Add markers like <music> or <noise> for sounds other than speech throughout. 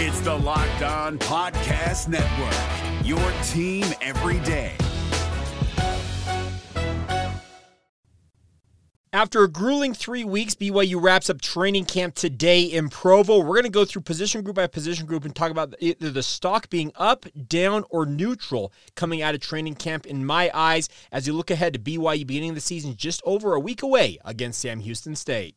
It's the Locked On Podcast Network, your team every day. After a grueling three weeks, BYU wraps up training camp today in Provo. We're going to go through position group by position group and talk about either the stock being up, down, or neutral coming out of training camp. In my eyes, as you look ahead to BYU beginning the season just over a week away against Sam Houston State.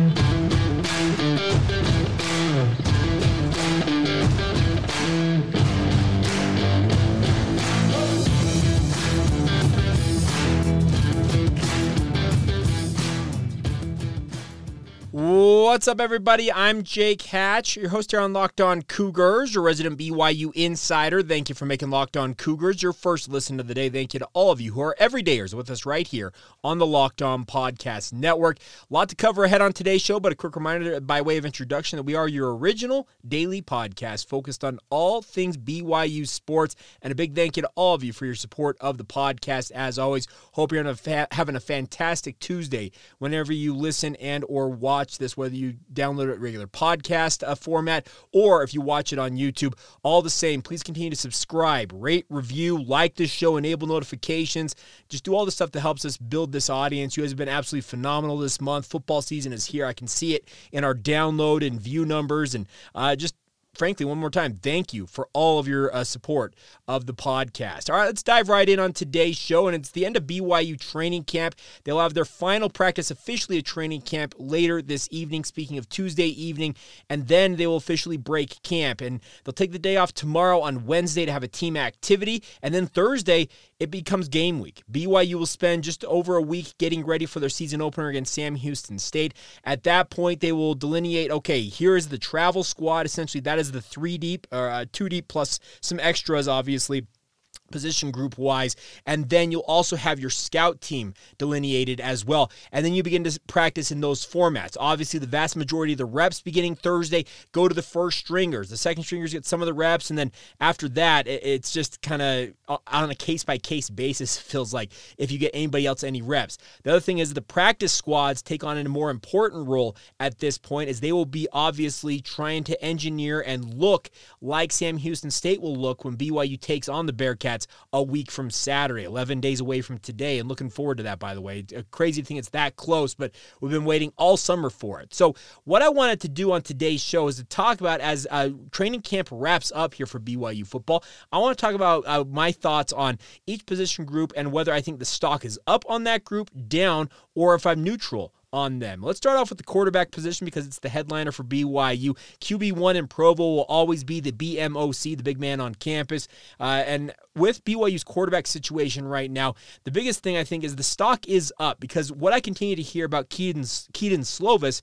What's up, everybody? I'm Jake Hatch, your host here on Locked On Cougars, your resident BYU insider. Thank you for making Locked On Cougars your first listen of the day. Thank you to all of you who are everydayers with us right here on the Locked On Podcast Network. A lot to cover ahead on today's show, but a quick reminder by way of introduction that we are your original daily podcast focused on all things BYU sports. And a big thank you to all of you for your support of the podcast. As always, hope you're having a fantastic Tuesday whenever you listen and or watch watch this, whether you download it regular podcast uh, format or if you watch it on YouTube. All the same, please continue to subscribe, rate, review, like this show, enable notifications. Just do all the stuff that helps us build this audience. You guys have been absolutely phenomenal this month. Football season is here. I can see it in our download and view numbers, and uh, just frankly, one more time, thank you for all of your uh, support of the podcast. All right, let's dive right in on today's show. And it's the end of BYU training camp. They'll have their final practice officially at training camp later this evening, speaking of Tuesday evening. And then they will officially break camp. And they'll take the day off tomorrow on Wednesday to have a team activity. And then Thursday, it becomes game week. BYU will spend just over a week getting ready for their season opener against Sam Houston State. At that point, they will delineate okay, here is the travel squad. Essentially, that is the three deep or uh, two deep plus some extras, obviously position group wise. And then you'll also have your scout team delineated as well. And then you begin to practice in those formats. Obviously, the vast majority of the reps beginning Thursday go to the first stringers. The second stringers get some of the reps. And then after that, it's just kind of on a case by case basis, <laughs> feels like if you get anybody else any reps. The other thing is the practice squads take on a more important role at this point as they will be obviously trying to engineer and look like Sam Houston State will look when BYU takes on the Bearcats a week from Saturday, 11 days away from today. And looking forward to that, by the way. Crazy thing it's that close, but we've been waiting all summer for it. So, what I wanted to do on today's show is to talk about as uh, training camp wraps up here for BYU football, I want to talk about uh, my thoughts on each position group and whether I think the stock is up on that group, down, or if I'm neutral on them. Let's start off with the quarterback position because it's the headliner for BYU. QB1 in Provo will always be the BMOC, the big man on campus. Uh, and with BYU's quarterback situation right now, the biggest thing I think is the stock is up because what I continue to hear about Kedon, Kedon Slovis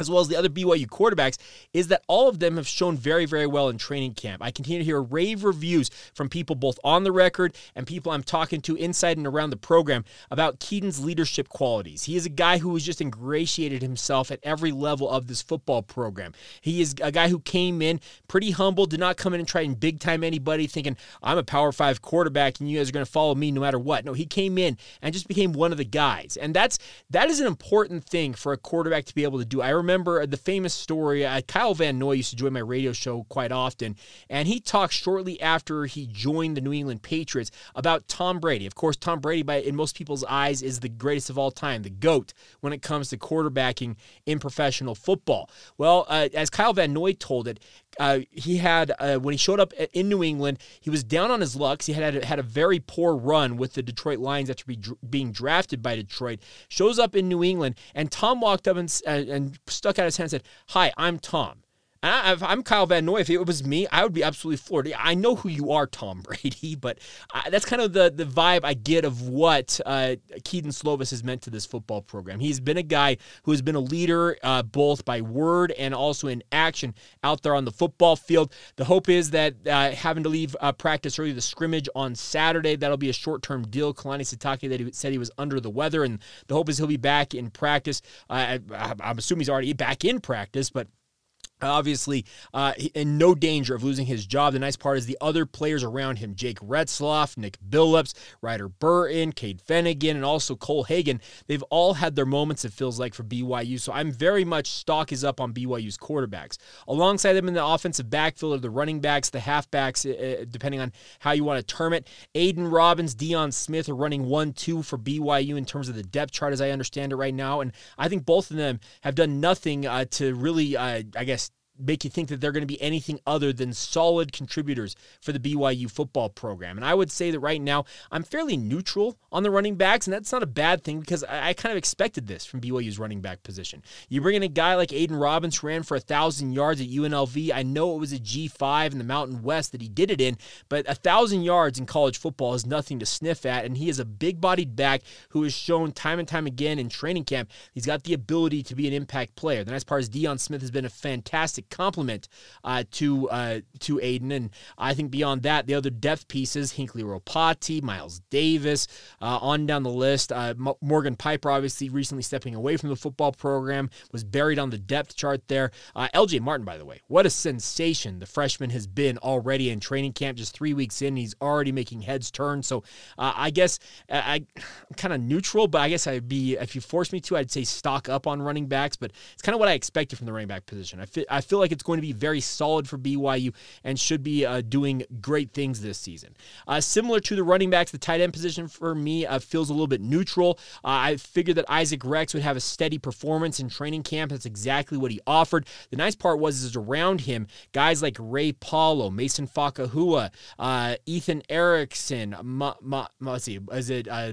as well as the other BYU quarterbacks, is that all of them have shown very, very well in training camp. I continue to hear rave reviews from people both on the record and people I'm talking to inside and around the program about Kedon's leadership qualities. He is a guy who has just ingratiated himself at every level of this football program. He is a guy who came in pretty humble, did not come in and try and big time anybody thinking, I'm a power five quarterback and you guys are going to follow me no matter what. No, he came in and just became one of the guys. And that's that is an important thing for a quarterback to be able to do. I remember remember the famous story. Uh, Kyle Van Noy used to join my radio show quite often, and he talked shortly after he joined the New England Patriots about Tom Brady. Of course, Tom Brady, by in most people's eyes, is the greatest of all time, the GOAT when it comes to quarterbacking in professional football. Well, uh, as Kyle Van Noy told it, uh, he had uh, when he showed up in New England, he was down on his luck. He had had a very poor run with the Detroit Lions after be, being drafted by Detroit. Shows up in New England, and Tom walked up and, uh, and stuck out his hand and said, "Hi, I'm Tom." I, I'm Kyle Van Noy, if it was me, I would be absolutely floored. I know who you are, Tom <laughs> Brady, but I, that's kind of the, the vibe I get of what uh, Kedon Slovis has meant to this football program. He's been a guy who has been a leader uh, both by word and also in action out there on the football field. The hope is that uh, having to leave uh, practice early, the scrimmage on Saturday, that'll be a short term deal. Kalani Sitake that he said he was under the weather, and the hope is he'll be back in practice. I, I'm assuming he's already back in practice, but obviously uh, in no danger of losing his job. The nice part is the other players around him, Jake Retzlaff, Nick Billups, Ryder Burton, Cade Fennegan, and also Cole Hagan, they've all had their moments, it feels like, for BYU. So I'm very much stock is up on BYU's quarterbacks. Alongside them in the offensive backfield are the running backs, the halfbacks, uh, depending on how you want to term it. Aidan Robbins, Deion Smith are running 1 2 for BYU in terms of the depth chart, as I understand it right now. And I think both of them have done nothing uh, to really, uh, I guess, make you think that they're going to be anything other than solid contributors for the BYU football program. And I would say that right now I'm fairly neutral on the running backs, and that's not a bad thing because I, I kind of expected this from BYU's running back position. You bring in a guy like Aidan Robbins ran for a thousand yards at UNLV. I know it was a G5 in the Mountain West that he did it in, but a thousand yards in college football is nothing to sniff at, and he is a big-bodied back who has shown time and time again in training camp he's got the ability to be an impact player. The nice part is Deion Smith has been a fantastic compliment uh, to uh, to Aidan. And I think beyond that, the other depth pieces, Hinkley Ropati, Miles Davis, uh, on down the list. Uh, M- Morgan Piper, obviously recently stepping away from the football program, was buried on the depth chart there. Uh, LJ Martin, by the way, what a sensation the freshman has been already in training camp. Just three weeks in, he's already making heads turn. So uh, I guess I, I'm kind of neutral, but I guess I'd be, if you force me to, I'd say stock up on running backs, but it's kind of what I expected from the running back position. I, feel, I feel like it's going to be very solid for BYU and should be uh, doing great things this season. Uh, similar to the running backs, the tight end position for me uh, feels a little bit neutral. Uh, I figured that Isaac Rex would have a steady performance in training camp. That's exactly what he offered. The nice part was is around him, guys like Ray Paulo, Mason Fakahua, uh, Ethan Erickson, ma, ma, let's see, is it uh,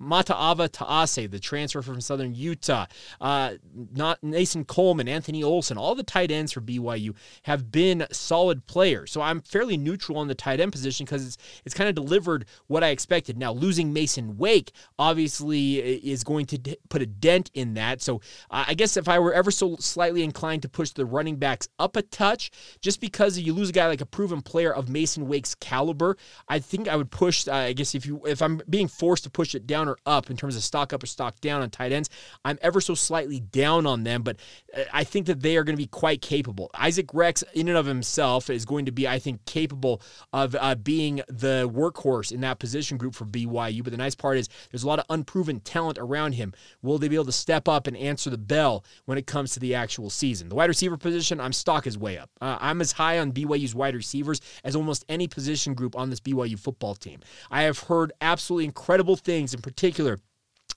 Mata'ava Taase, the transfer from Southern Utah, uh, not Mason Coleman, Anthony Olson, all the tight ends for BYU have been solid players. So I'm fairly neutral on the tight end position because it's it's kind of delivered what I expected. Now losing Mason Wake obviously is going to d- put a dent in that. So uh, I guess if I were ever so slightly inclined to push the running backs up a touch, just because you lose a guy like a proven player of Mason Wake's caliber, I think I would push. Uh, I guess if you if I'm being forced to push it down or up in terms of stock up or stock down on tight ends, I'm ever so slightly down on them, but uh, I think that they are going to be quite capable. Isaac Rex, in and of himself, is going to be, I think, capable of uh, being the workhorse in that position group for BYU. But the nice part is there's a lot of unproven talent around him. Will they be able to step up and answer the bell when it comes to the actual season? The wide receiver position, I'm stock is way up. Uh, I'm as high on BYU's wide receivers as almost any position group on this BYU football team. I have heard absolutely incredible things, in particular particular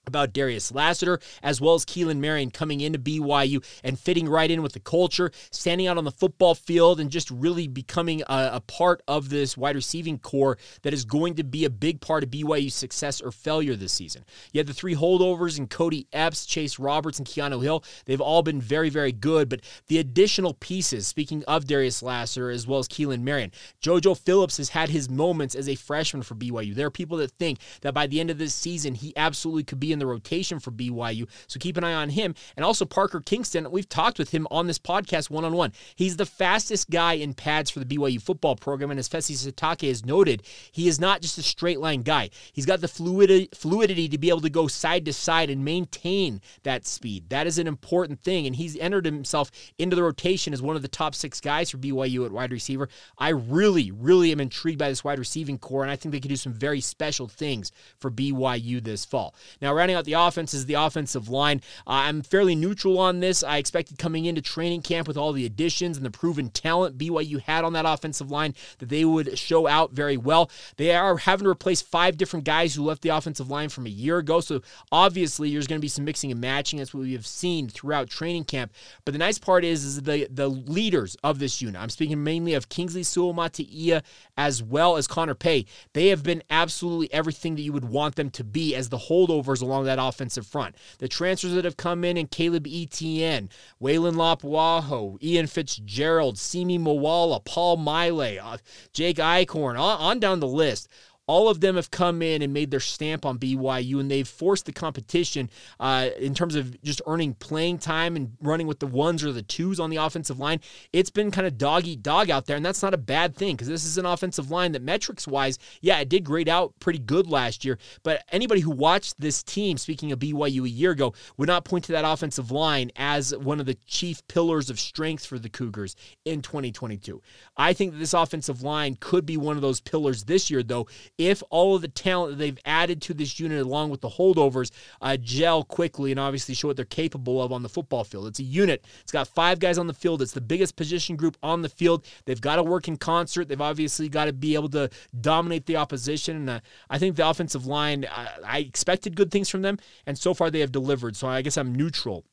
about Darius Lassiter, as well as Keelan Marion coming into BYU and fitting right in with the culture, standing out on the football field, and just really becoming a, a, part of this wide receiving corps that is going to be a big part of BYU's success or failure this season. You had the three holdovers in Cody Epps, Chase Roberts, and Keanu Hill. They've all been very, very good, but the additional pieces, speaking of Darius Lassiter as well as Keelan Marion, JoJo Phillips has had his moments as a freshman for BYU. There are people that think that by the end of this season, he absolutely could be in the rotation for BYU. So keep an eye on him. And also Parker Kingston. We've talked with him on this podcast one on one. He's the fastest guy in pads for the BYU football program. And as Fesi Sitake has noted, he is not just a straight line guy. He's got the fluidity, fluidity to be able to go side to side and maintain that speed. That is an important thing. And he's entered himself into the rotation as one of the top six guys for BYU at wide receiver. I really, really am intrigued by this wide receiving corps, and I think they could do some very special things for BYU this fall. Now, rounding out the offense is the offensive line. Uh, I'm fairly neutral on this. I expected coming into training camp with all the additions and the proven talent BYU had on that offensive line that they would show out very well. They are having to replace five different guys who left the offensive line from a year ago. So obviously, there's going to be some mixing and matching. That's what we have seen throughout training camp. But the nice part is, is the the leaders of this unit. I'm speaking mainly of Kingsley Suamataia as well as Connor Pay. They have been absolutely everything that you would want them to be as the holdovers along that offensive front. The transfers that have come in and Caleb Etienne, Weylin Lapuaho, Ian Fitzgerald, Simi Moala, Paul Maile, uh, Jake Eichhorn, on, on down the list all of them have come in and made their stamp on BYU, and they've forced the competition uh, in terms of just earning playing time and running with the ones or the twos on the offensive line. It's been kind of dog eat dog out there, and that's not a bad thing because this is an offensive line that metrics wise, yeah, it did grade out pretty good last year. But anybody who watched this team, speaking of BYU a year ago, would not point to that offensive line as one of the chief pillars of strength for the Cougars in 2022. I think that this offensive line could be one of those pillars this year, though, if all of the talent that they've added to this unit, along with the holdovers, uh, gel quickly and obviously show what they're capable of on the football field. It's a unit. It's got five guys on the field. It's the biggest position group on the field. They've got to work in concert. They've obviously got to be able to dominate the opposition. And uh, I think the offensive line, I, I expected good things from them, and so far they have delivered. So I guess I'm neutral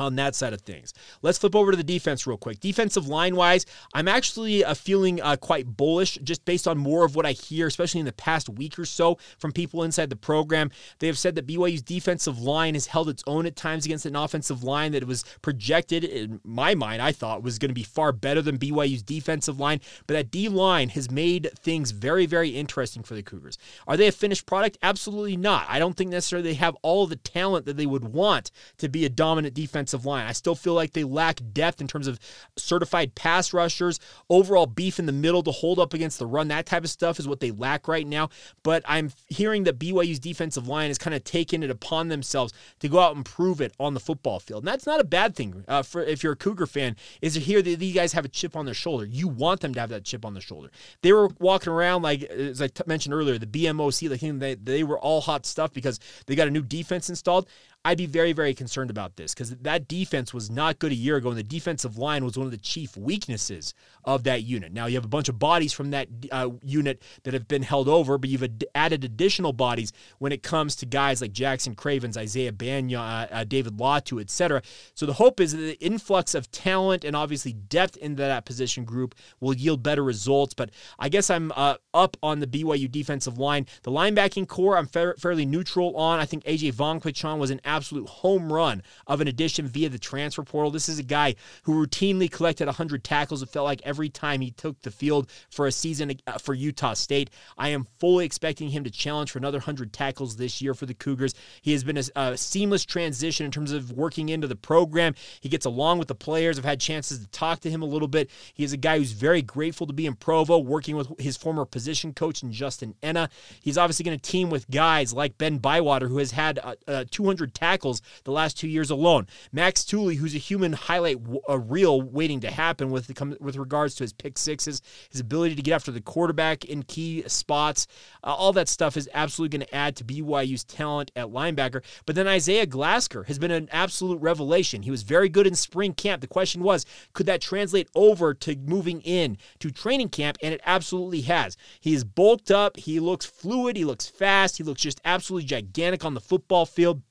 on that side of things. Let's flip over to the defense real quick. Defensive line wise, I'm actually uh, feeling uh, quite bullish just based on more of what I hear, especially in the past week or so from people inside the program. They have said that BYU's defensive line has held its own at times against an offensive line that was projected, in my mind, I thought was going to be far better than BYU's defensive line. But that D line has made things very, very interesting for the Cougars. Are they a finished product? Absolutely not. I don't think necessarily they have all the talent that they would want to be a dominant defense offensive line. I still feel like they lack depth in terms of certified pass rushers, overall beef in the middle to hold up against the run. That type of stuff is what they lack right now. But I'm hearing that BYU's defensive line has kind of taken it upon themselves to go out and prove it on the football field. And that's not a bad thing uh, for if you're a Cougar fan, is to hear that these guys have a chip on their shoulder. You want them to have that chip on their shoulder. They were walking around like, as I t- mentioned earlier, the BMOC, like they, they were all hot stuff because they got a new defense installed. I'd be very, very concerned about this because that defense was not good a year ago, and the defensive line was one of the chief weaknesses of that unit. Now, you have a bunch of bodies from that uh, unit that have been held over, but you've ad- added additional bodies when it comes to guys like Jackson Cravens, Isaiah Bagnah, uh, uh, David Latu, etc. So the hope is that the influx of talent and obviously depth into that position group will yield better results. But I guess I'm uh, up on the BYU defensive line. The linebacking corps, I'm fa- fairly neutral on. I think AJ Vongphachanh was an absolute home run of an addition via the transfer portal. This is a guy who routinely collected 100 tackles. It felt like every time he took the field for a season uh, for Utah State. I am fully expecting him to challenge for another 100 tackles this year for the Cougars. He has been a, a seamless transition in terms of working into the program. He gets along with the players. I've had chances to talk to him a little bit. He is a guy who's very grateful to be in Provo, working with his former position coach in Justin Ena. He's obviously going to team with guys like Ben Bywater, who has had uh, uh, 200 tackles the last two years alone. Max Tooley, who's a human highlight a reel waiting to happen with with regards to his pick sixes, his ability to get after the quarterback in key spots. Uh, all that stuff is absolutely going to add to BYU's talent at linebacker. But then Isaiah Glasgow has been an absolute revelation. He was very good in spring camp. The question was, could that translate over to moving in to training camp? And it absolutely has. He is bulked up. He looks fluid. He looks fast. He looks just absolutely gigantic on the football field.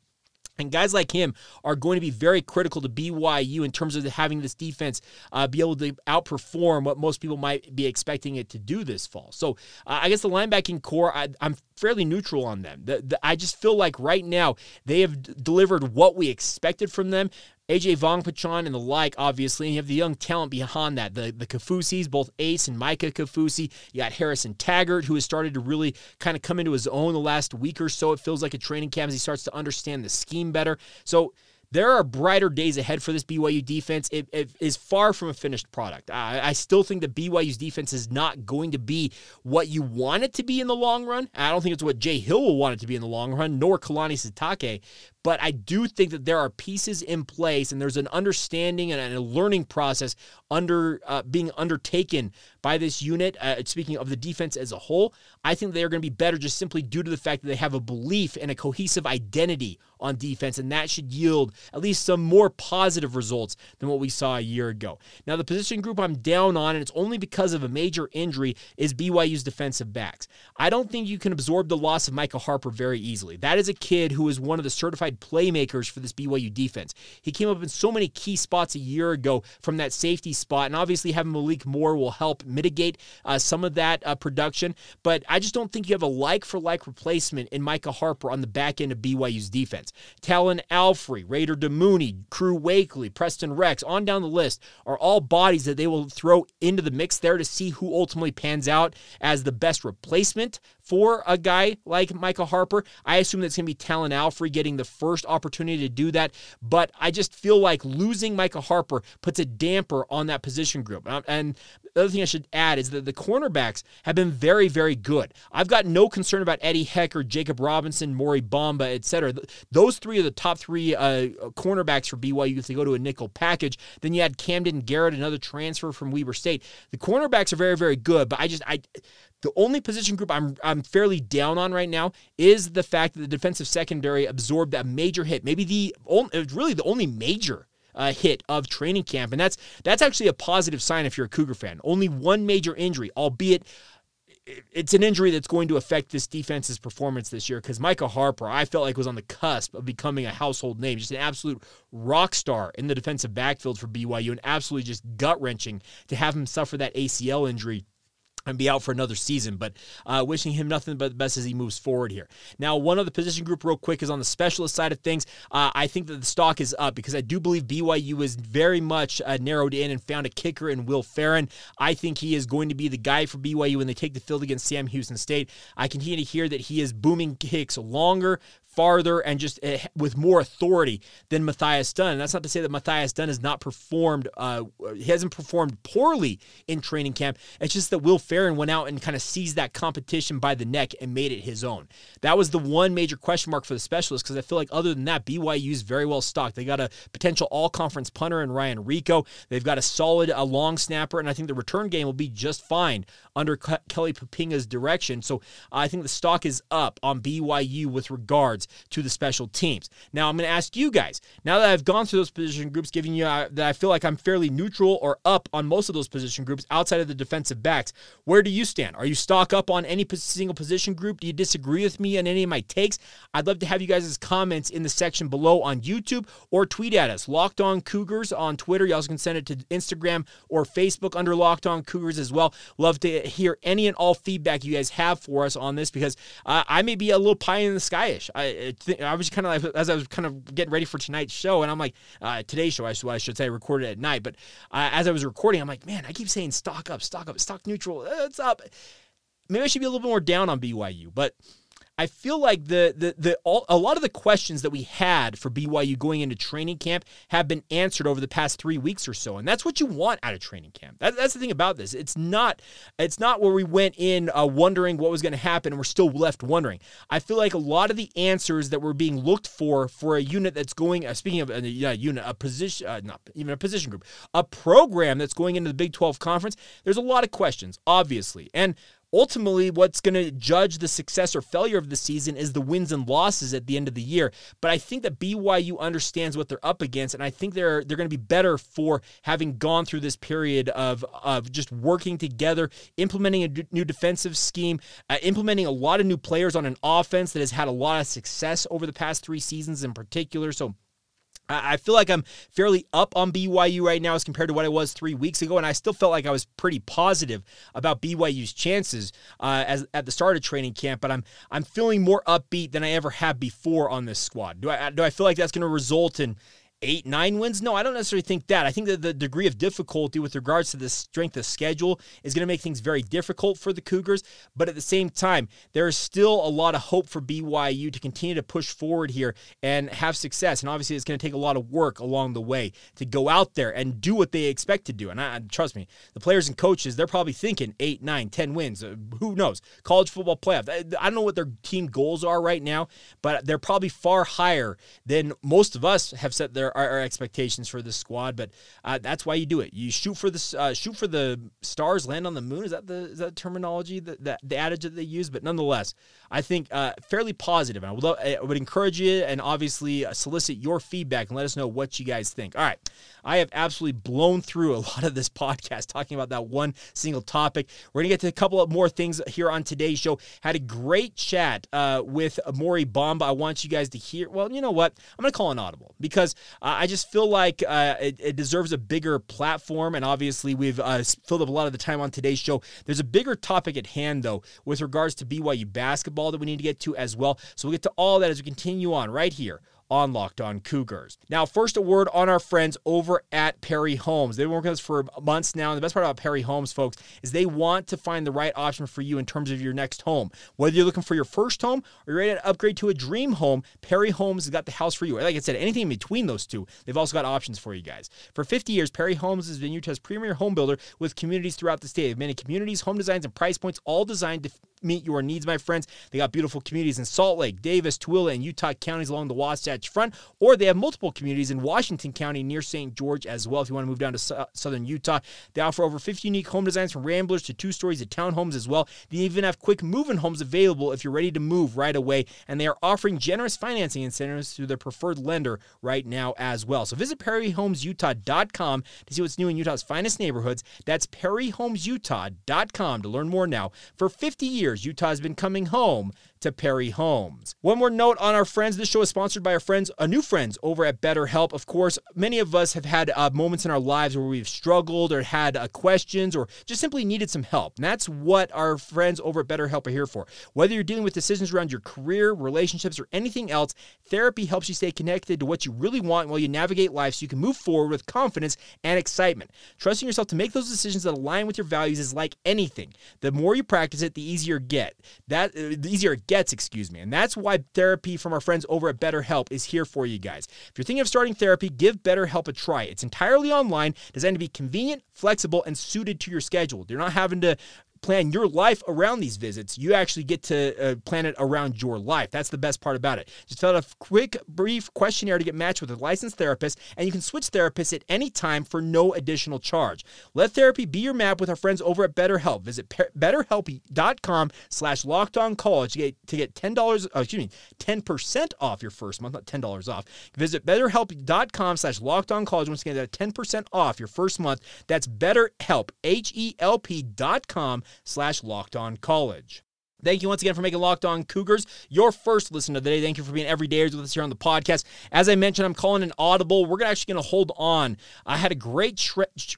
And guys like him are going to be very critical to BYU in terms of having this defense uh, be able to outperform what most people might be expecting it to do this fall. So uh, I guess the linebacking corps, I, am fairly neutral on them. The, the, I just feel like right now they have d- delivered what we expected from them. AJ Vongphachanh and the like, obviously, and you have the young talent behind that. The the Kaufusis, both Ace and Micah Kaufusi. You got Harrison Taggart, who has started to really kind of come into his own the last week or so. It feels like a training camp as he starts to understand the scheme better. So there are brighter days ahead for this BYU defense. It, it is far from a finished product. I, I, still think that BYU's defense is not going to be what you want it to be in the long run. I don't think it's what Jay Hill will want it to be in the long run, nor Kalani Sitake. But I do think that there are pieces in place and there's an understanding and a learning process under uh, being undertaken by this unit. Uh, speaking of the defense as a whole, I think they are going to be better just simply due to the fact that they have a belief and a cohesive identity on defense, and that should yield at least some more positive results than what we saw a year ago. Now, the position group I'm down on, and it's only because of a major injury, is BYU's defensive backs. I don't think you can absorb the loss of Micah Harper very easily. That is a kid who is one of the certified playmakers for this BYU defense. He came up in so many key spots a year ago from that safety spot, and obviously having Malik Moore will help mitigate uh, some of that uh, production. But I just don't think you have a like for like replacement in Micah Harper on the back end of BYU's defense. Talon Alfrey, Raider Damuni, Crew Wakley, Preston Rex, on down the list are all bodies that they will throw into the mix there to see who ultimately pans out as the best replacement for a guy like Micah Harper. I assume that's going to be Talon Alfrey getting the first opportunity to do that, but I just feel like losing Micah Harper puts a damper on that position group. Um, and the other thing I should add is that the cornerbacks have been very, very good. I've got no concern about Eddie Heckard, Jacob Robinson, Mory Bamba, etc. Those three are the top three uh, cornerbacks for BYU if they go to a nickel package. Then you had Camden Garrett, another transfer from Weber State. The cornerbacks are very, very good, but I just I the only position group I'm I'm fairly down on right now is the fact that the defensive secondary absorbed that major hit, maybe the only, really the only major uh, hit of training camp, and that's that's actually a positive sign if you're a Cougar fan. Only one major injury, albeit it's an injury that's going to affect this defense's performance this year because Micah Harper, I felt like was on the cusp of becoming a household name, just an absolute rock star in the defensive backfield for BYU, and absolutely just gut wrenching to have him suffer that ACL injury and be out for another season. But uh, wishing him nothing but the best as he moves forward here. Now, one other position group, real quick, is on the specialist side of things. Uh, I think that the stock is up because I do believe BYU is very much uh, narrowed in and found a kicker in Will Ferrin. I think he is going to be the guy for BYU when they take the field against Sam Houston State. I continue to hear that he is booming kicks longer, farther and just uh, with more authority than Matthias Dunn. And that's not to say that Matthias Dunn has not performed, uh, he hasn't performed poorly in training camp. It's just that Will Ferrin went out and kind of seized that competition by the neck and made it his own. That was the one major question mark for the specialist because I feel like other than that, BYU is very well stocked. They got a potential all conference punter in Ryan Rehkow. They've got a solid a long snapper, and I think the return game will be just fine under Kelly Poppinga's direction. So I think the stock is up on BYU with regards to the special teams. Now, I'm going to ask you guys, now that I've gone through those position groups, giving you uh, that I feel like I'm fairly neutral or up on most of those position groups outside of the defensive backs, where do you stand? Are you stock up on any single position group? Do you disagree with me on any of my takes? I'd love to have you guys' comments in the section below on YouTube or tweet at us. Locked on Cougars on Twitter. You also can send it to Instagram or Facebook under Locked on Cougars as well. Love to hear any and all feedback you guys have for us on this because uh, I may be a little pie in the skyish. I, I was kind of like as I was kind of getting ready for tonight's show, and I'm like uh, today's show. I should, I should say recorded at night, but uh, as I was recording, I'm like, man, I keep saying stock up, stock up, stock neutral. It's up. Maybe I should be a little bit more down on BYU, but I feel like the the the all, a lot of the questions that we had for BYU going into training camp have been answered over the past three weeks or so, and that's what you want out of training camp. That, that's the thing about this. It's not it's not where we went in uh, wondering what was going to happen, and we're still left wondering. I feel like a lot of the answers that were being looked for for a unit that's going. Uh, speaking of a uh, unit, a position, uh, not even a position group, a program that's going into the Big 12 conference. There's a lot of questions, obviously, and ultimately what's going to judge the success or failure of the season is the wins and losses at the end of the year. But i think that BYU understands what they're up against and i think they're they're going to be better for having gone through this period of of just working together implementing a new defensive scheme uh, implementing a lot of new players on an offense that has had a lot of success over the past 3 seasons in particular. So I feel like I'm fairly up on BYU right now as compared to what I was three weeks ago, and I still felt like I was pretty positive about BYU's chances uh, as at the start of training camp. But I'm I'm feeling more upbeat than I ever have before on this squad. Do I do I feel like that's going to result in eight, nine wins? No, I don't necessarily think that. I think that the degree of difficulty with regards to the strength of schedule is going to make things very difficult for the Cougars. But at the same time, there is still a lot of hope for BYU to continue to push forward here and have success. And obviously, it's going to take a lot of work along the way to go out there and do what they expect to do. And I, trust me, the players and coaches, they're probably thinking eight, nine, ten wins. Uh, who knows? College football playoff. I, I don't know what their team goals are right now, but they're probably far higher than most of us have set their our, our expectations for this squad, but uh, that's why you do it. You shoot for the uh, shoot for the stars, land on the moon. Is that the is that terminology that, that the adage that they use? But nonetheless, I think uh, fairly positive. And I would, love, I would encourage you and obviously uh, solicit your feedback and let us know what you guys think. All right. I have absolutely blown through a <laughs> lot of this podcast talking about that one single topic. We're going to get to a couple of more things here on today's show. Had a great chat uh, with Mory Bamba. I want you guys to hear. Well, you know what? I'm going to call an audible because uh, I just feel like uh, it, it, deserves a bigger platform. And obviously, we've uh, filled up a lot of the time on today's show. There's a bigger topic at hand, though, with regards to BYU basketball that we need to get to as well. So we'll get to all that as we continue on right here on Locked On Cougars. Now, first a word on our friends over at Perry Homes. They've been working with us for months now. And the best part about Perry Homes, folks, is they want to find the right option for you in terms of your next home. Whether you're looking for your first home or you're ready to upgrade to a dream home, Perry Homes has got the house for you. Like I said, anything in between those two, they've also got options for you guys. For 50 years, Perry Homes has been Utah's premier home builder with communities throughout the state. They have many communities, home designs, and price points all designed to meet your needs, my friends. They got beautiful communities in Salt Lake, Davis, Tooele, and Utah counties along the Wasatch Front, or they have multiple communities in Washington County near St. George as well. If you want to move down to su- southern Utah, they offer over 50 unique home designs from ramblers to two stories to townhomes as well. They even have quick move-in homes available if you're ready to move right away, and they are offering generous financing incentives through their preferred lender right now as well. So visit PerryHomesUtah.com to see what's new in Utah's finest neighborhoods. That's PerryHomesUtah.com to learn more now. For 50 years years, Utah has been coming home to Perry Homes. One more note on our friends. This show is sponsored by our friends, a new friends over at BetterHelp. Of course, many of us have had uh, moments in our lives where we've struggled or had uh, questions or just simply needed some help. And that's what our friends over at BetterHelp are here for. Whether you're dealing with decisions around your career, relationships, or anything else, therapy helps you stay connected to what you really want while you navigate life so you can move forward with confidence and excitement. Trusting yourself to make those decisions that align with your values is like anything. The more you practice it, the easier it get. That uh, the easier it gets, excuse me. And that's why therapy from our friends over at BetterHelp is here for you guys. If you're thinking of starting therapy, give BetterHelp a try. It's entirely online, designed to be convenient, flexible, and suited to your schedule. You're not having to plan your life around these visits. You actually get to uh, plan it around your life. That's the best part about it. Just fill out a quick, brief questionnaire to get matched with a licensed therapist, and you can switch therapists at any time for no additional charge. Let therapy be your map with our friends over at BetterHelp. Visit betterhelp.com slash college to get, to get $10, oh, excuse me, 10% off your first month, not $10 off. Visit betterhelp.com slash college. Once again, that's 10% off your first month. That's betterhelp, H-E-L-P dot com slash locked on college. Thank you once again for making Locked On Cougars your first listen of the day. Thank you for being every day with us here on the podcast. As I mentioned, I'm calling an audible. We're actually going to hold on. I had a great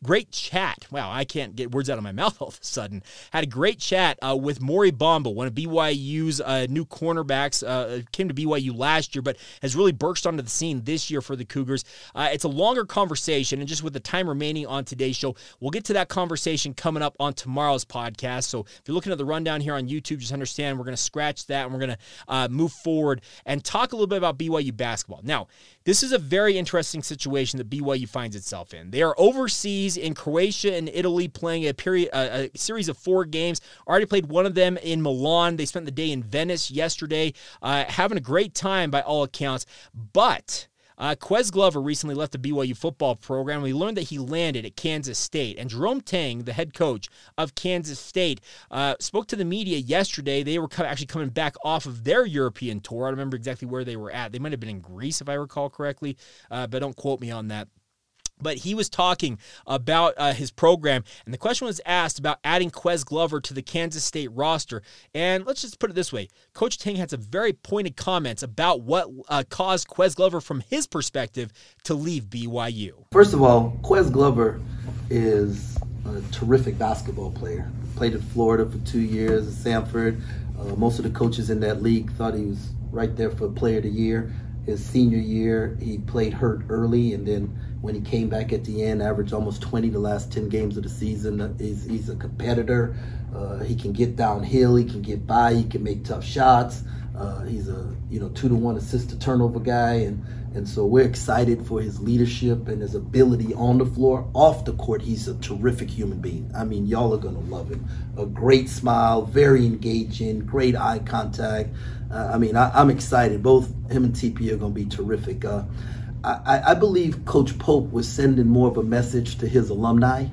great chat. Wow, I can't get words out of my <laughs> mouth all of a sudden. Had a great chat uh, with Mory Bamba, one of BYU's uh, new cornerbacks. Uh, came to BYU last year, but has really burst onto the scene this year for the Cougars. Uh, it's a longer conversation, and just with the time remaining on today's show, we'll get to that conversation coming up on tomorrow's podcast. So if you're looking at the rundown here on YouTube, just understand we're going to scratch that and we're going to uh, move forward and talk a little bit about BYU basketball. Now, this is a very interesting situation that BYU finds itself in. They are overseas in Croatia and Italy playing a period a, a series of four games. Already played one of them in Milan. They spent the day in Venice yesterday, uh, having a great time by all accounts. But uh, Ques Glover recently left the BYU football program. We learned that he landed at Kansas State. And Jerome Tang, the head coach of Kansas State, uh, spoke to the media yesterday. They were actually coming back off of their European tour. I don't remember exactly where they were at. They might have been in Greece, if I recall correctly, uh, but don't quote me on that but he was talking about uh, his program, and the question was asked about adding Ques Glover to the Kansas State roster. And let's just put it this way Coach Tang had some very pointed comments about what uh, caused Ques Glover, from his perspective, to leave BYU. First of all, Ques Glover is a terrific basketball player. Played in Florida for two years at Samford. Uh, most of the coaches in that league thought he was right there for Player of the Year. His senior year, he played hurt early, and then when he came back at the end, averaged almost 20 the last 10 games of the season. He's, he's a competitor. Uh, he can get downhill. He can get by. He can make tough shots. Uh, he's a you know two to one assist to turnover guy, and and so we're excited for his leadership and his ability on the floor. Off the court, he's a terrific human being. I mean, y'all are gonna love him. A great smile, very engaging, great eye contact. Uh, I mean, I, am excited. Both him and TP are gonna be terrific. Uh, I, I believe Coach Pope was sending more of a message to his alumni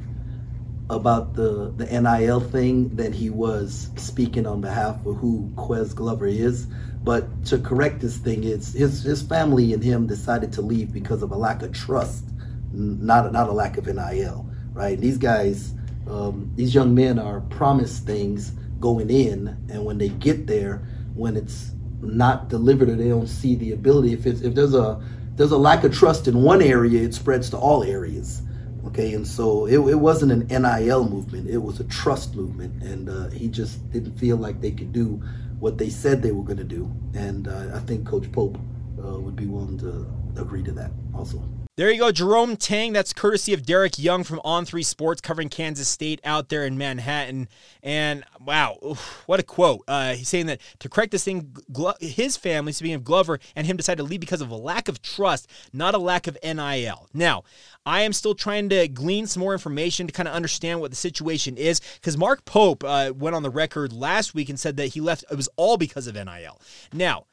about the, the NIL thing than he was speaking on behalf of who Ques Glover is. But to correct this thing, it's his, his family and him decided to leave because of a lack of trust, not, not a lack of NIL, right? These guys, um, these young men are promised things going in, and when they get there, when it's not delivered or they don't see the ability, if, it's, if there's a there's a lack of trust in one area, it spreads to all areas. Okay, and so it, it wasn't an NIL movement; it was a trust movement, and uh, he just didn't feel like they could do what they said they were going to do. And uh, I think Coach Pope uh, would be willing to agree to that also. There you go, Jerome Tang. That's courtesy of Derek Young from On Three Sports, covering Kansas State out there in Manhattan. And wow, oof, what a quote! Uh, he's saying that to correct this thing, Glo- his family, speaking of Glover, and him decided to leave because of a lack of trust, not a lack of NIL. Now, I am still trying to glean some more information to kind of understand what the situation is because Mark Pope uh, went on the record last week and said that he left it was all because of NIL. Now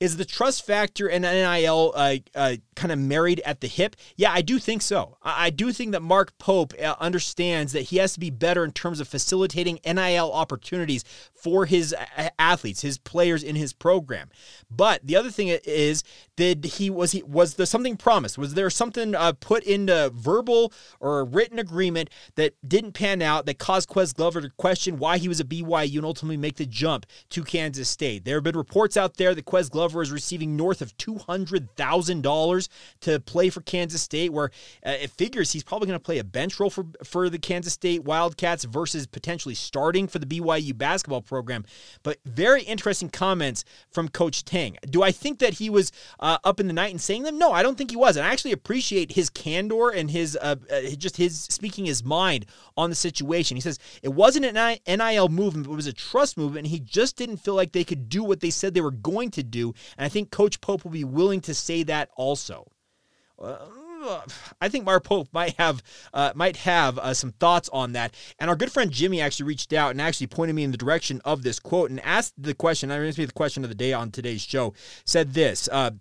is the trust factor and NIL uh, uh, kind of married at the hip? Yeah, I do think so. I, I do think that Mark Pope uh, understands that he has to be better in terms of facilitating NIL opportunities for his athletes, his players in his program. But the other thing is, did he was he was there something promised? Was there something uh, put into verbal or a written agreement that didn't pan out that caused Ques Glover to question why he was a BYU and ultimately make the jump to Kansas State? There have been reports out there that Ques Glover is receiving north of $200,000 to play for Kansas State, where uh, it figures he's probably going to play a bench role for, for the Kansas State Wildcats versus potentially starting for the BYU basketball program. But very interesting comments from Coach Tang. Do I think that he was uh, up in the night and saying them? No, I don't think he was. And I actually appreciate his candor and his uh, uh just his speaking his mind on the situation. He says it wasn't an NIL movement, it was a trust movement. And he just didn't feel like they could do what they said they were going to do. And I think Coach Pope will be willing to say that also. Uh, I think Mark Pope might have uh, might have uh, some thoughts on that. And our good friend Jimmy actually reached out and actually pointed me in the direction of this quote and asked the question. I asked me the question of the day on today's show. Said this. Uh,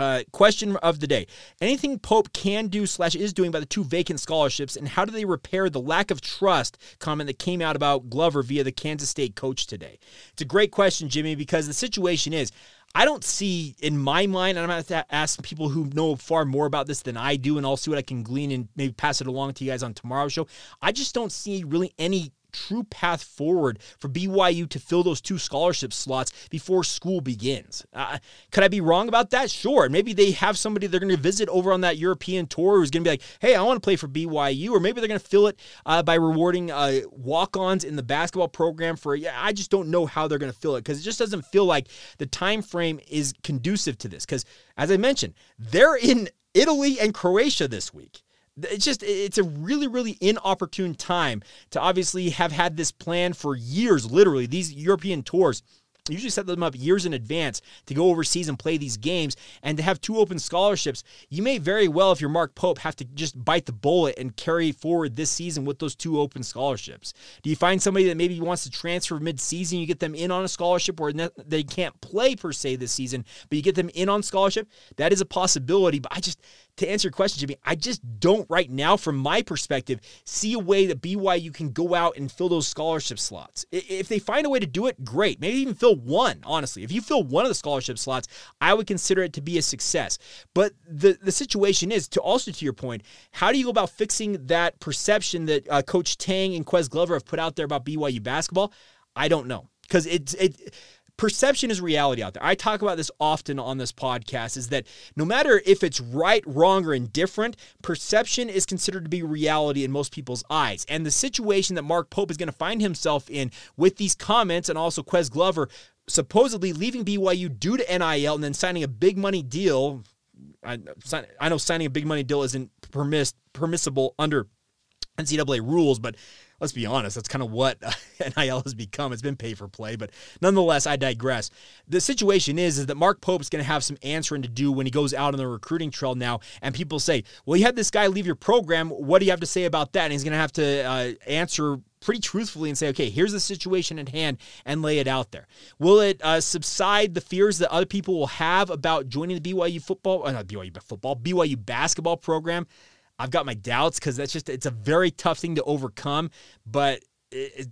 uh, question of the day: Anything Pope can do slash is doing about the two vacant scholarships, and how do they repair the lack of trust comment that came out about Glover via the Kansas State coach today? It's a great question, Jimmy, because the situation is I don't see in my mind, and I'm going to ask people who know far more about this than I do, and I'll see what I can glean and maybe pass it along to you guys on tomorrow's show. I just don't see really any true path forward for BYU to fill those two scholarship slots before school begins. Uh, could I be wrong about that? Sure. Maybe they have somebody they're going to visit over on that European tour who's going to be like, hey, I want to play for BYU. Or maybe they're going to fill it uh, by rewarding uh, walk ons in the basketball program for, yeah, I just don't know how they're going to fill it because it just doesn't feel like the time frame is conducive to this. Because as I mentioned, they're in Italy and Croatia this week it's just it's a really really inopportune time to obviously have had this plan for years literally these european tours usually set them up years in advance to go overseas and play these games and to have two open scholarships. You may very well, if you're Mark Pope, have to just bite the bullet and carry forward this season with those two open scholarships. Do you find somebody that maybe wants to transfer mid-season, you get them in on a scholarship where they can't play per se this season, but you get them in on scholarship? That is a possibility, but I just to answer your question, Jimmy, I just don't right now, from my perspective, see a way that BYU can go out and fill those scholarship slots. If they find a way to do it, great. Maybe even fill one, honestly. If you fill one of the scholarship slots, I would consider it to be a success. But the, the situation is, to also to your point, how do you go about fixing that perception that uh, Coach Tang and Ques Glover have put out there about BYU basketball? I don't know. Because it's it perception is reality out there. I talk about this often on this podcast is that no matter if it's right, wrong, or indifferent, perception is considered to be reality in most people's eyes. And the situation that Mark Pope is going to find himself in with these comments and also Ques Glover supposedly leaving BYU due to NIL and then signing a big money deal. I, I know signing a big money deal isn't permiss, permissible under NCAA rules, but let's be honest, that's kind of what <laughs> NIL has become. It's been pay for play, but nonetheless, I digress. The situation is, is that Mark Pope's going to have some answering to do when he goes out on the recruiting trail now, and people say, "Well, you had this guy leave your program. What do you have to say about that?" And he's going to have to uh, answer pretty truthfully and say, okay, here's the situation at hand and lay it out there. Will it uh, subside the fears that other people will have about joining the BYU football, uh, not BYU football, BYU basketball program? I've got my doubts because that's just it's a very tough thing to overcome. But it, it,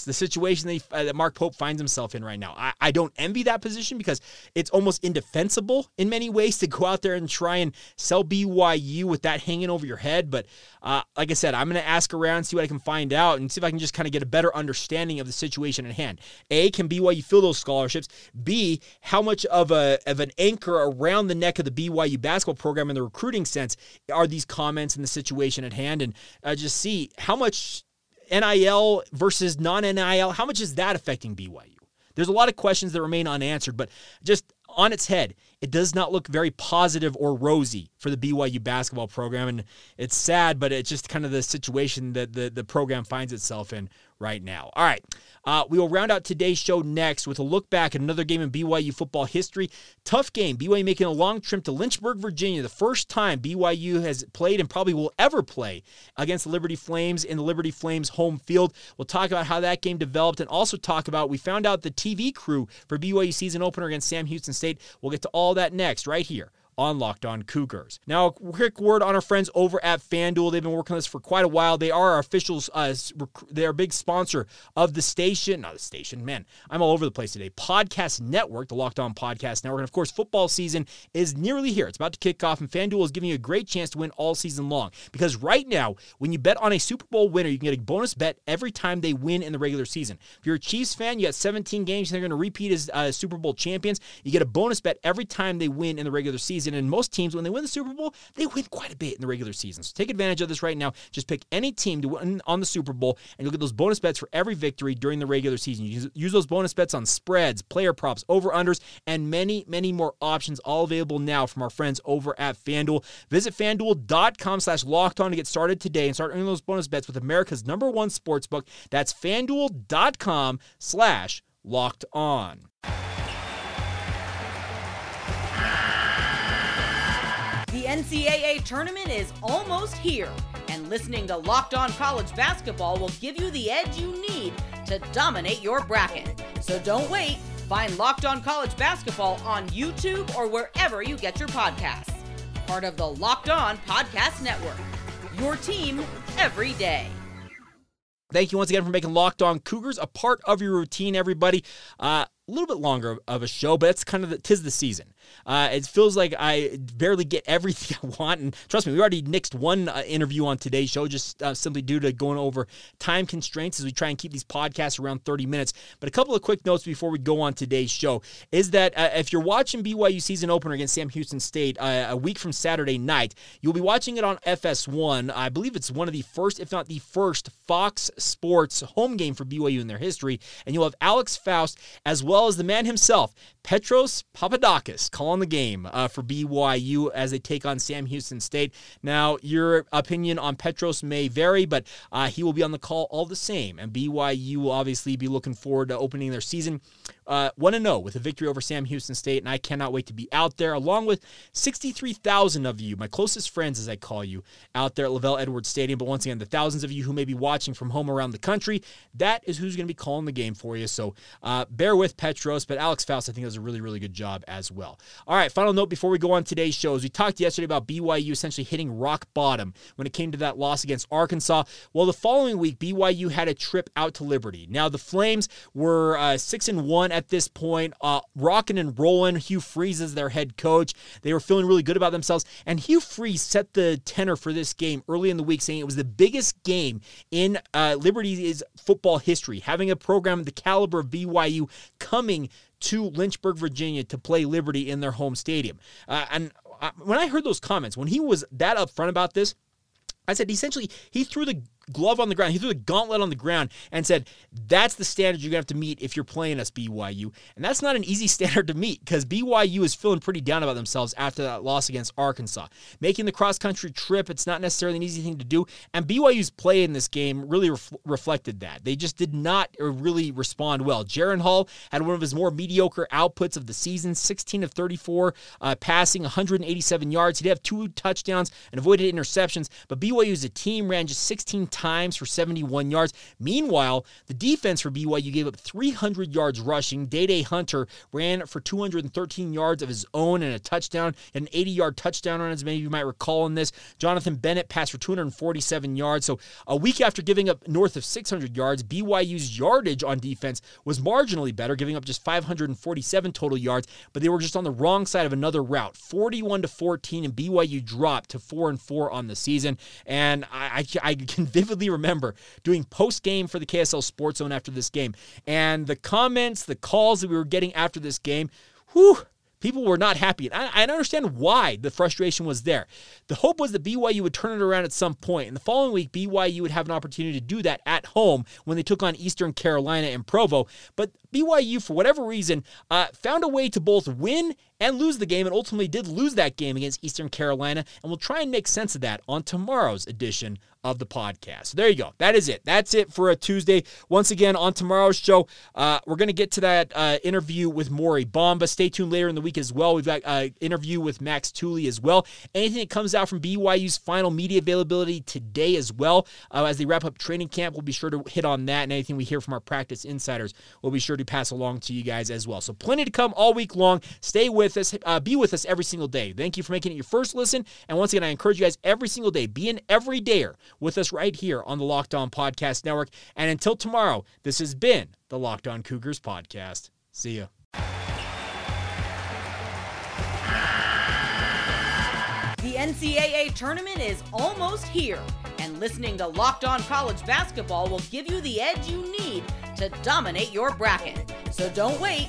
the situation that, he, uh, that Mark Pope finds himself in right now. I, I don't envy that position because it's almost indefensible in many ways to go out there and try and sell BYU with that hanging over your head. But uh, like I said, I'm going to ask around, see what I can find out, and see if I can just kind of get a better understanding of the situation at hand. A, can BYU fill those scholarships? B, how much of a of an anchor around the neck of the BYU basketball program in the recruiting sense are these comments and the situation at hand? And uh, just see how much NIL versus non NIL, how much is that affecting BYU? There's a lot of questions that remain unanswered, but just on its head, it does not look very positive or rosy for the BYU basketball program. And it's sad, but it's just kind of the situation that the, the program finds itself in right now. All right. Uh, we will round out today's show next with a look back at another game in BYU football history. Tough game. BYU making a long trip to Lynchburg, Virginia, the first time BYU has played and probably will ever play against the Liberty Flames in the Liberty Flames home field. We'll talk about how that game developed and also talk about we found out the TV crew for BYU season opener against Sam Houston State. We'll get to all that next right here on Locked On Cougars. Now, a quick word on our friends over at FanDuel. They've been working on this for quite a while. They are our officials. Uh, they're a big sponsor of the station. Not the station, man. I'm all over the place today. Podcast Network, the Locked On Podcast Network, and of course, football season is nearly here. It's about to kick off, and FanDuel is giving you a great chance to win all season long. Because right now, when you bet on a Super Bowl winner, you can get a bonus bet every time they win in the regular season. If you're a Chiefs fan, you got 17 games, they're going to repeat as uh, Super Bowl champions. You get a bonus bet every time they win in the regular season season. And most teams, when they win the Super Bowl, they win quite a bit in the regular season. So take advantage of this right now. Just pick any team to win on the Super Bowl, and you'll get those bonus bets for every victory during the regular season. You use those bonus bets on spreads, player props, over unders, and many, many more options, all available now from our friends over at FanDuel. Visit fanduel.com slash locked on to get started today and start earning those bonus bets with America's number one sports book. That's fanduel.com slash locked on. The NCAA tournament is almost here, and listening to Locked On College Basketball will give you the edge you need to dominate your bracket. So don't wait. Find Locked On College Basketball on YouTube or wherever you get your podcasts. Part of the Locked On Podcast Network. Your team every day. Thank you once again for making Locked On Cougars a part of your routine, everybody. Uh, a little bit longer of a show, but it's kind of the, tis the season. Uh, it feels like I barely get everything <laughs> I want. And trust me, we already nixed one uh, interview on today's show just uh, simply due to going over time constraints as we try and keep these podcasts around 30 minutes. But a couple of quick notes before we go on today's show is that uh, if you're watching BYU season opener against Sam Houston State uh, a week from Saturday night, you'll be watching it on FS1. I believe it's one of the first, if not the first, Fox Sports home game for BYU in their history. And you'll have Alex Faust as well as the man himself, Petros Papadakis calling the game uh, for BYU as they take on Sam Houston State. Now, your opinion on Petros may vary, but uh, he will be on the call all the same. And BYU will obviously be looking forward to opening their season uh, 1 0 with a victory over Sam Houston State. And I cannot wait to be out there along with 63,000 of you, my closest friends, as I call you, out there at LaVell Edwards Stadium. But once again, the thousands of you who may be watching from home around the country, that is who's going to be calling the game for you. So uh, bear with Petros, but Alex Faust, I think, does a really, really good job as well. All right, final note before we go on today's show is we talked yesterday about BYU essentially hitting rock bottom when it came to that loss against Arkansas. Well, the following week, BYU had a trip out to Liberty. Now, the Flames were uh, 6 and 1 at this point, uh, rocking and rolling. Hugh Freeze is their head coach. They were feeling really good about themselves. And Hugh Freeze set the tenor for this game early in the week, saying it was the biggest game in uh, Liberty's football history, having a program of the caliber of BYU coming to Lynchburg, Virginia to play Liberty in their home stadium. Uh, and uh, when I heard those comments, when he was that upfront about this, I said essentially he threw the glove on the ground. He threw the gauntlet on the ground and said, That's the standard you're going to have to meet if you're playing us, BYU. And that's not an easy <laughs> standard to meet because BYU is feeling pretty down about themselves after that loss against Arkansas. Making the cross country trip, it's not necessarily an easy thing to do. And BYU's play in this game really ref- reflected that. They just did not really respond well. Jaren Hall had one of his more mediocre outputs of the season 16 of 34 uh, passing, 187 yards. He did have two touchdowns and avoided interceptions, but BYU as a team ran just 16 times for 71 yards. Meanwhile, the defense for BYU gave up 300 yards rushing. Dae Dae Hunter ran for 213 yards of his own and a touchdown, an 80 yard touchdown run, as many of you might recall in this. Johnathan Bennett passed for 247 yards. So a week after giving up north of 600 yards, BYU's yardage on defense was marginally better, giving up just 547 total yards, but they were just on the wrong side of another route. 41 to 14, and BYU dropped to 4 and 4 on the season. And I, I, I <laughs> vividly remember doing post game for the KSL Sports Zone after this game. And the comments, the calls that we were getting after this game, whew, people were not happy. And I, I, understand why the frustration was there. The hope was that BYU would turn it around at some point. And the following week, BYU would have an opportunity to do that at home when they took on Eastern Carolina and Provo. But BYU, for whatever reason, uh, found a way to both win and lose the game and ultimately did lose that game against Eastern Carolina. And we'll try and make sense of that on tomorrow's edition of the podcast. So there you go. That is it. That's it for a Tuesday. Once again, on tomorrow's show, uh, we're going to get to that uh, interview with Mory Bamba. Stay tuned later in the week as well. We've got an uh, interview with Max Tooley as well. Anything that comes out from BYU's final media availability today as well. Uh, as they wrap up training camp, we'll be sure to hit on that. And anything we hear from our practice insiders, we'll be sure to pass along to you guys as well. So plenty to come all week long. Stay with us. Uh, be with us every single day. Thank you for making it your first listen. And once again, I encourage you guys every single day, be an everydayer with us right here on the Locked On Podcast Network. And until tomorrow, this has been the Locked On Cougars Podcast. See ya. The NCAA tournament is almost here, and listening to Locked On College Basketball will give you the edge you need to dominate your bracket. So don't wait.